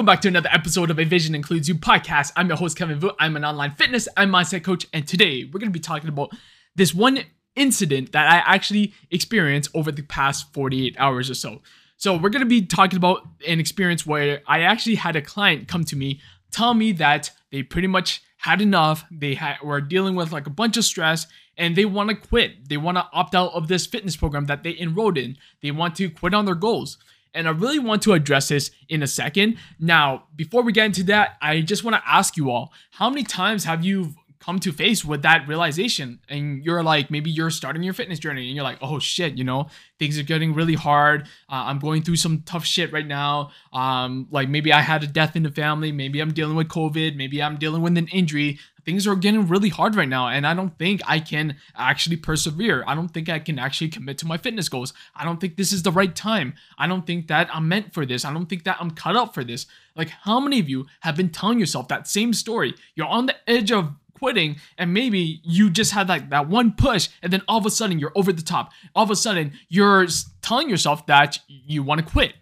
Welcome back to another episode of A Vision Includes You podcast. I'm your host, Kevin Vu. I'm an online fitness and mindset coach, and today we're going to be talking about this one incident that I actually experienced over the past 48 hours or so. So, we're going to be talking about an experience where I actually had a client come to me tell me that they pretty much had enough. They had, were dealing with like a bunch of stress and they want to quit. They want to opt out of this fitness program that they enrolled in. They want to quit on their goals. And I really want to address this in a second. Now, before we get into that, I just want to ask you all how many times have you come to face with that realization? And you're like maybe you're starting your fitness journey and you're like oh shit you know things are getting really hard. Uh, i'm going through some tough shit right now. Um like maybe i had a death in the family. Maybe i'm dealing with covid. Maybe i'm dealing with an injury things are getting really hard right now and i don't think i can actually persevere. I don't think i can actually commit to my fitness goals. I don't think this is the right time. I don't think that i'm meant for this. I don't think that i'm cut up for this. Like how many of you have been telling yourself that same story? You're on the edge of quitting and maybe you just had like that one push and then all of a sudden you're over the top. All of a sudden you're telling yourself that you want to quit.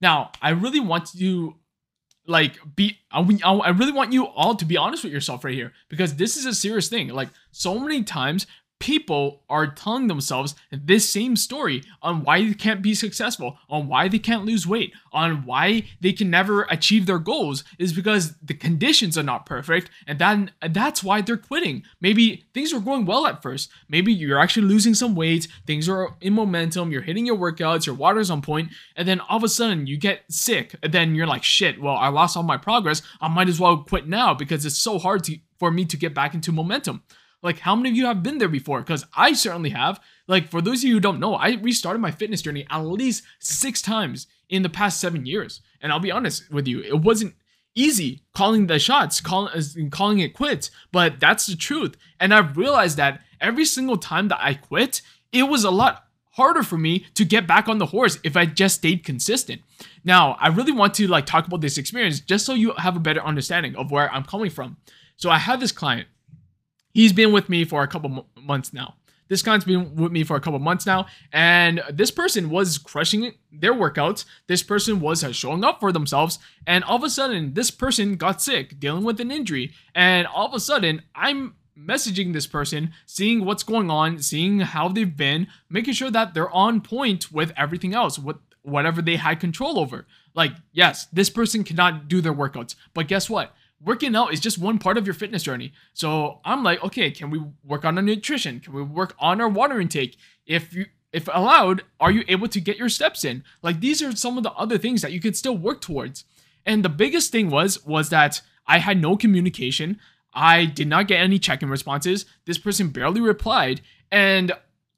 Now i really want to like be I, I really want you all to be honest with yourself right here because this is a serious thing. Like so many times people are telling themselves this same story on why they can't be successful, on why they can't lose weight, on why they can never achieve their goals is because the conditions are not perfect and then that's why they're quitting. Maybe things are going well at first. Maybe you're actually losing some weight, things are in momentum, you're hitting your workouts, your water's on point, and then all of a sudden you get sick. And then you're like, shit, well, I lost all my progress. I might as well quit now because it's so hard to, for me to get back into momentum. Like, how many of you have been there before? Because I certainly have. Like, for those of you who don't know, I restarted my fitness journey at least six times in the past seven years. And I'll be honest with you, it wasn't easy calling the shots, calling calling it quits, but that's the truth. And I've realized that every single time that I quit, it was a lot harder for me to get back on the horse if I just stayed consistent. Now, I really want to like talk about this experience just so you have a better understanding of where I'm coming from. So I have this client he's been with me for a couple months now. This guy's been with me for a couple months now, and this person was crushing their workouts. This person was uh, showing up for themselves, and all of a sudden, this person got sick, dealing with an injury, and all of a sudden, I'm messaging this person, seeing what's going on, seeing how they've been, making sure that they're on point with everything else, with whatever they had control over. Like, yes, this person cannot do their workouts, but guess what? Working out is just one part of your fitness journey. So I'm like, okay, can we work on our nutrition? Can we work on our water intake? If you if allowed, are you able to get your steps in? Like these are some of the other things that you could still work towards. And the biggest thing was was that I had no communication. I did not get any check-in responses. This person barely replied, and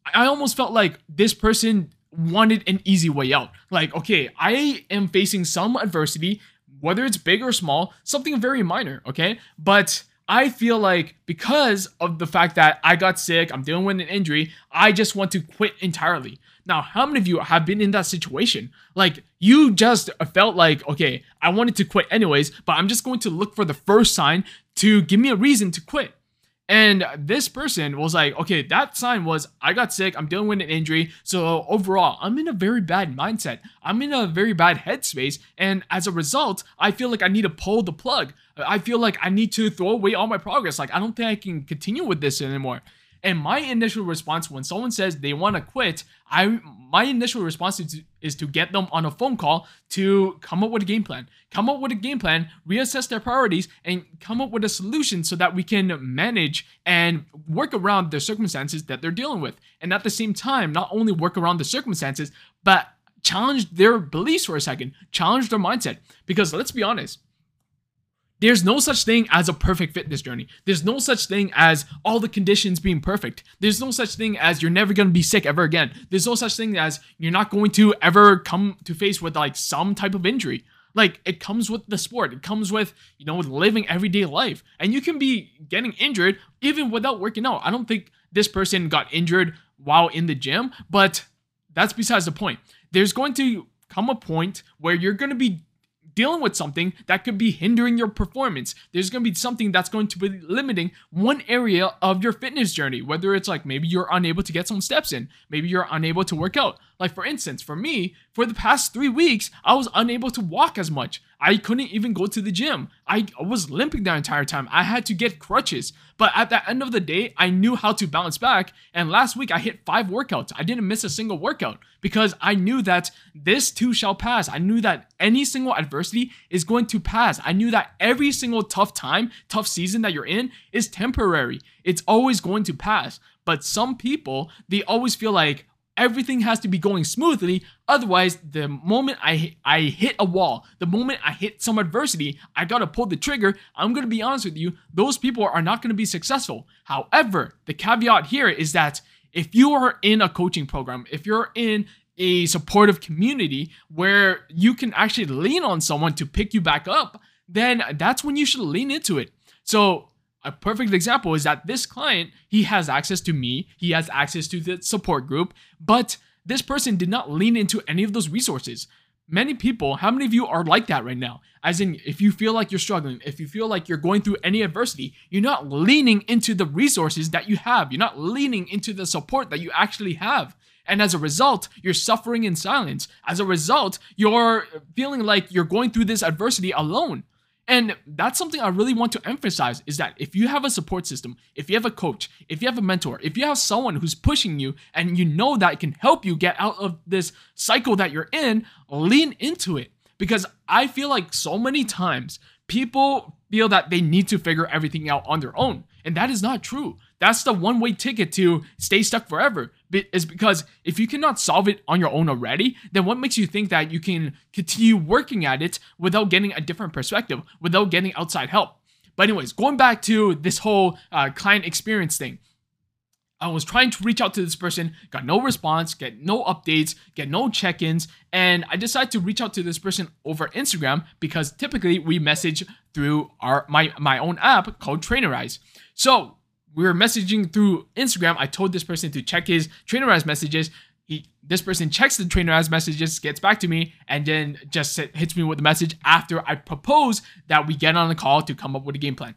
I almost felt like this person wanted an easy way out. Like, okay, I am facing some adversity whether it's big or small, something very minor, okay? But I feel like because of the fact that I got sick, I'm dealing with an injury, I just want to quit entirely. Now, how many of you have been in that situation? Like, you just felt like, okay, I wanted to quit anyways, but I'm just going to look for the first sign to give me a reason to quit. And this person was like, okay, that sign was I got sick, I'm dealing with an injury. So overall, I'm in a very bad mindset. I'm in a very bad headspace. And as a result, I feel like I need to pull the plug. I feel like I need to throw away all my progress. Like, I don't think I can continue with this anymore. And my initial response when someone says they want to quit, I my initial response is to, is to get them on a phone call to come up with a game plan. Come up with a game plan, reassess their priorities, and come up with a solution so that we can manage and work around the circumstances that they're dealing with. And at the same time, not only work around the circumstances, but challenge their beliefs for a second, challenge their mindset. Because let's be honest, there's no such thing as a perfect fitness journey. There's no such thing as all the conditions being perfect. There's no such thing as you're never going to be sick ever again. There's no such thing as you're not going to ever come to face with like some type of injury. Like it comes with the sport. It comes with, you know, with living everyday life. And you can be getting injured even without working out. I don't think this person got injured while in the gym, but that's besides the point. There's going to come a point where you're going to be dealing with something that could be hindering your performance. There's going to be something that's going to be limiting one area of your fitness journey, whether it's like maybe you're unable to get some steps in, maybe you're unable to work out. Like, for instance, for me, for the past three weeks, I was unable to walk as much. I couldn't even go to the gym. I was limping the entire time. I had to get crutches. But at the end of the day, I knew how to bounce back. And last week, I hit five workouts. I didn't miss a single workout because I knew that this too shall pass. I knew that any single adversity is going to pass. I knew that every single tough time, tough season that you're in is temporary. It's always going to pass. But some people, they always feel like, everything has to be going smoothly. Otherwise the moment i i hit a wall the moment i hit some adversity i got to pull the trigger. I'm to be honest with you those people are not to be successful. However the caveat here is that if you are in a coaching program if you're in a supportive community where you can actually lean on someone to pick you back up then that's when you should lean into it. So a perfect example is that this client, he has access to me, he has access to the support group, but this person did not lean into any of those resources. Many people, how many of you are like that right now? As in, if you feel like you're struggling, if you feel like you're going through any adversity, you're not leaning into the resources that you have. You're not leaning into the support that you actually have. And as a result, you're suffering in silence. As a result, you're feeling like you're going through this adversity alone. And that's something I really want to emphasize is that if you have a support system, if you have a coach, if you have a mentor, if you have someone who's pushing you and you know that can help you get out of this cycle that you're in, lean into it. Because I feel like so many times people feel that they need to figure everything out on their own. And that is not true. That's the one way ticket to stay stuck forever. Is because if you cannot solve it on your own already, then what makes you think that you can continue working at it without getting a different perspective, without getting outside help? But, anyways, going back to this whole uh, client experience thing. I was trying to reach out to this person, got no response, get no updates, get no check ins, and I decided to reach out to this person over Instagram because typically we message through our my my own app called Trainerize. So we were messaging through Instagram. I told this person to check his Trainerize messages. He this person checks the Trainerize messages, gets back to me, and then just hits me with a message after I propose that we get on a call to come up with a game plan.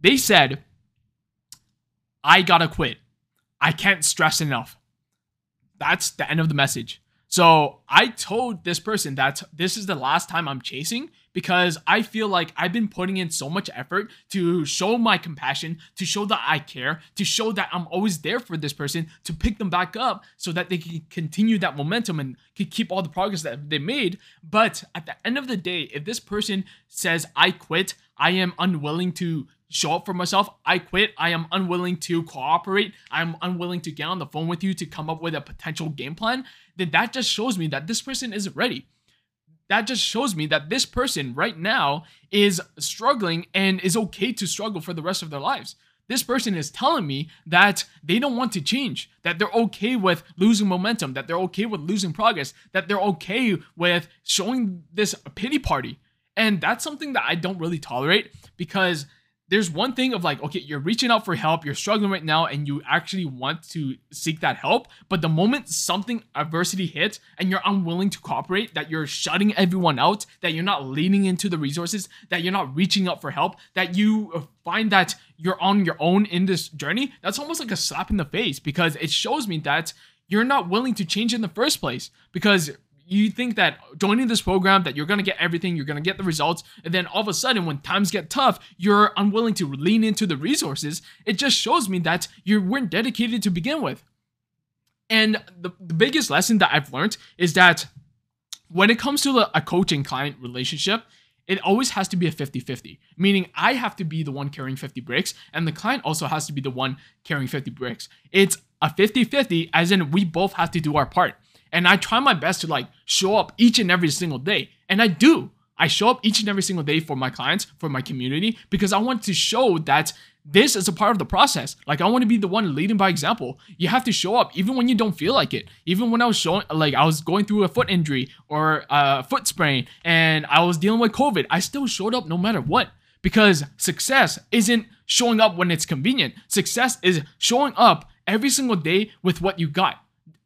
They said, "I gotta quit." I can't stress enough. That's the end of the message. So I told this person that this is the last time I'm chasing because I feel like I've been putting in so much effort to show my compassion, to show that I care, to show that I'm always there for this person, to pick them back up so that they can continue that momentum and can keep all the progress that they made. But at the end of the day, if this person says, I quit, I am unwilling to show up for myself. I quit. I am unwilling to cooperate. I'm unwilling to get on the phone with you to come up with a potential game plan. Then that just shows me that this person isn't ready. That just shows me that this person right now is struggling and is okay to struggle for the rest of their lives. This person is telling me that they don't want to change, that they're okay with losing momentum, that they're okay with losing progress, that they're okay with showing this pity party. And that's something that I don't really tolerate because there's one thing of like, okay, you're reaching out for help, you're struggling right now, and you actually want to seek that help. But the moment something adversity hits and you're unwilling to cooperate, that you're shutting everyone out, that you're not leaning into the resources, that you're not reaching out for help, that you find that you're on your own in this journey, that's almost like a slap in the face because it shows me that you're not willing to change in the first place because you think that joining this program that you're going to get everything you're going to get the results and then all of a sudden when times get tough you're unwilling to lean into the resources it just shows me that you weren't dedicated to begin with. And the, the biggest lesson that i've learned is that when it comes to a coaching client relationship it always has to be a 50-50 meaning i have to be the one carrying 50 bricks and the client also has to be the one carrying 50 bricks. It's a 50-50 as in we both have to do our part and I try my best to like show up each and every single day. And I do. I show up each and every single day for my clients, for my community, because I want to show that this is a part of the process. Like I want to be the one leading by example. You have to show up even when you don't feel like it. Even when I was showing like I was going through a foot injury or a foot sprain and I was dealing with COVID, I still showed up no matter what. Because success isn't showing up when it's convenient. Success is showing up every single day with what you got.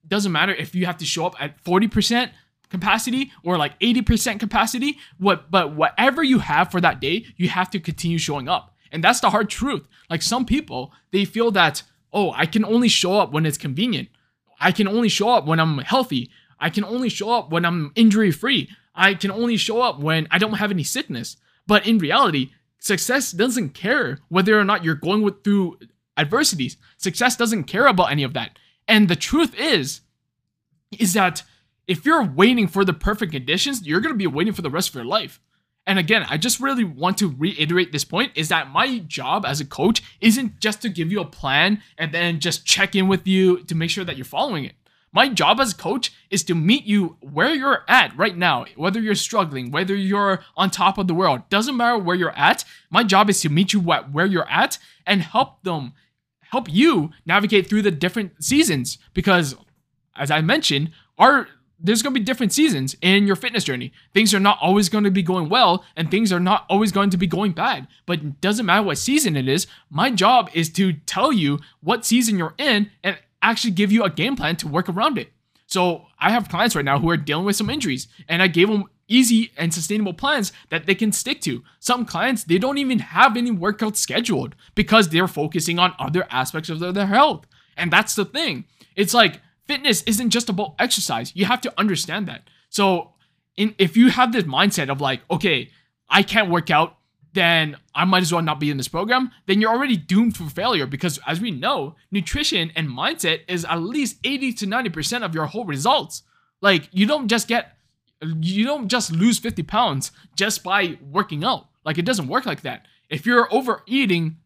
Doesn't matter if you have to show up at 40% capacity or like 80% capacity, what but whatever you have for that day, you have to continue showing up. And that's the hard truth. Like some people, they feel that, oh, I can only show up when it's convenient. I can only show up when I'm healthy. I can only show up when I'm injury free. I can only show up when I don't have any sickness. But in reality, success doesn't care whether or not you're going with, through adversities. Success doesn't care about any of that. And the truth is, is that if you're waiting for the perfect conditions, you're going to be waiting for the rest of your life. And again, I just really want to reiterate this point is that my job as a coach isn't just to give you a plan and then just check in with you to make sure that you're following it. My job as a coach is to meet you where you're at right now, whether you're struggling, whether you're on top of the world, doesn't matter where you're at. My job is to meet you where you're at and help them, help you navigate through the different seasons. Because as I mentioned, our there's going to be different seasons in your fitness journey. Things are not always going to be going well and things are not always going to be going bad. But it doesn't matter what season it is. My job is to tell you what season you're in and actually give you a game plan to work around it. So I have clients right now who are dealing with some injuries and I gave them easy and sustainable plans that they can stick to. Some clients, they don't even have any workouts scheduled because they're focusing on other aspects of their, their health. And that's the thing. It's like fitness isn't just about exercise. You have to understand that. So, in, if you have this mindset of like, okay, I can't work out, then I might as well not be in this program, then you're already doomed for failure because as we know, nutrition and mindset is at least 80 to 90% of your whole results. Like you don't just get you don't just lose 50 pounds just by working out. Like it doesn't work like that. If you're overeating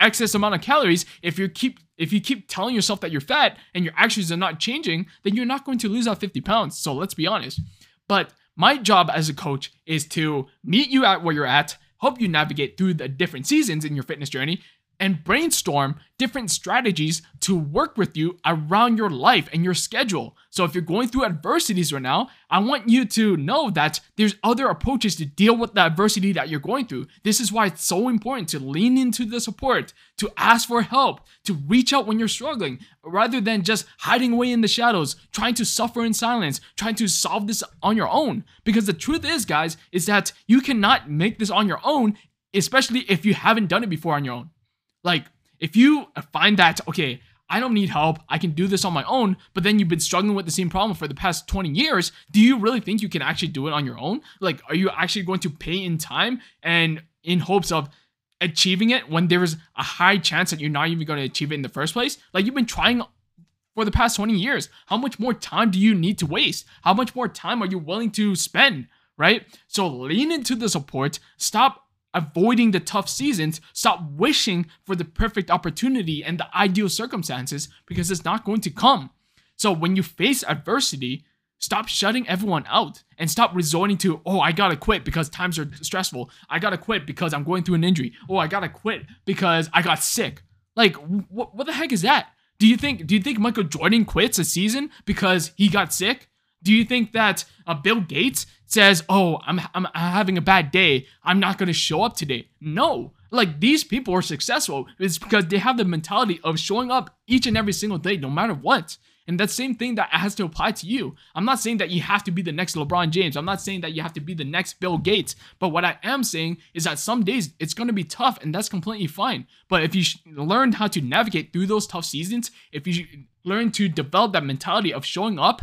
excess amount of calories, if you keep if you keep telling yourself that you're fat and your actions are not changing, then you're not going to lose that 50 pounds. So let's be honest. But my job as a coach is to meet you at where you're at, help you navigate through the different seasons in your fitness journey, and brainstorm different strategies to work with you around your life and your schedule. So if you're going through adversities right now, I want you to know that there's other approaches to deal with the adversity that you're going through. This is why it's so important to lean into the support, to ask for help, to reach out when you're struggling, rather than just hiding away in the shadows, trying to suffer in silence, trying to solve this on your own. Because the truth is, guys, is that you cannot make this on your own, especially if you haven't done it before on your own. Like, if you find that, okay, I don't need help, I can do this on my own, but then you've been struggling with the same problem for the past 20 years, do you really think you can actually do it on your own? Like, are you actually going to pay in time and in hopes of achieving it when there's a high chance that you're not even going to achieve it in the first place? Like, you've been trying for the past 20 years. How much more time do you need to waste? How much more time are you willing to spend? Right? So lean into the support. Stop avoiding the tough seasons, stop wishing for the perfect opportunity and the ideal circumstances because it's not going to come. So when you face adversity, stop shutting everyone out and stop resorting to, oh, I gotta quit because times are stressful. I gotta quit because I'm going through an injury. Oh, I gotta quit because I got sick. Like, wh- what the heck is that? Do you think do you think Michael Jordan quits a season because he got sick? Do you think that uh, Bill Gates says, "Oh, I'm I'm having a bad day. I'm not going to show up today." No. Like these people are successful it's because they have the mentality of showing up each and every single day no matter what. And that same thing that has to apply to you. I'm not saying that you have to be the next LeBron James. I'm not saying that you have to be the next Bill Gates. But what I am saying is that some days it's going to be tough and that's completely fine. But if you learn how to navigate through those tough seasons, if you learn to develop that mentality of showing up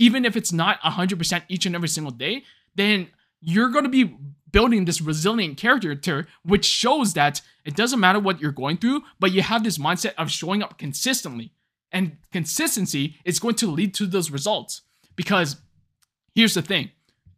even if it's not 100% each and every single day, then you're going to be building this resilient character which shows that it doesn't matter what you're going through, but you have this mindset of showing up consistently. And consistency is going to lead to those results. Because here's the thing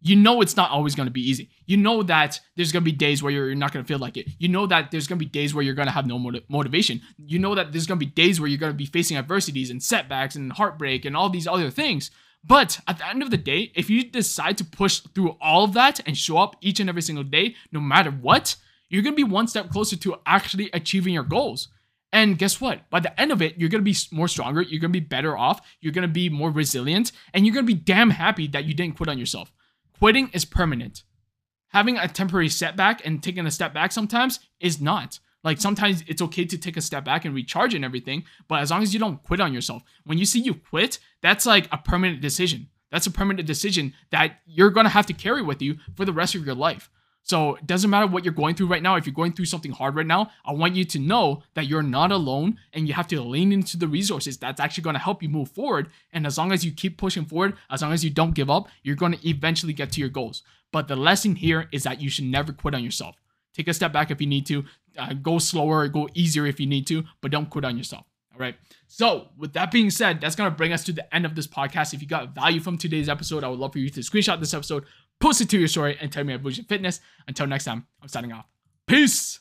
you know it's not always going to be easy. You know that there's going to be days where you're not going to feel like it. You know that there's going to be days where you're going to have no motiv- motivation. You know that there's going to be days where you're going to be facing adversities and setbacks and heartbreak and all these other things. But at the end of the day, if you decide to push through all of that and show up each and every single day, no matter what, you're to be one step closer to actually achieving your goals. And guess what? By the end of it, you're to be more stronger, you're to be better off, you're to be more resilient, and you're to be damn happy that you didn't quit on yourself. Quitting is permanent. Having a temporary setback and taking a step back sometimes is not. Like sometimes it's okay to take a step back and recharge and everything, but as long as you don't quit on yourself, when you see you quit, that's like a permanent decision. That's a permanent decision that you're going to have to carry with you for the rest of your life. So it doesn't matter what you're going through right now. If you're going through something hard right now, I want you to know that you're not alone and you have to lean into the resources that's actually going to help you move forward. And as long as you keep pushing forward, as long as you don't give up, you're going to eventually get to your goals. But the lesson here is that you should never quit on yourself. Take a step back if you need to, uh, go slower, go easier if you need to, but don't quit on yourself. All right. So, with that being said, that's going to bring us to the end of this podcast. If you got value from today's episode, I would love for you to screenshot this episode, post it to your story, and tell me at Vusion Fitness. Until next time, I'm signing off. Peace.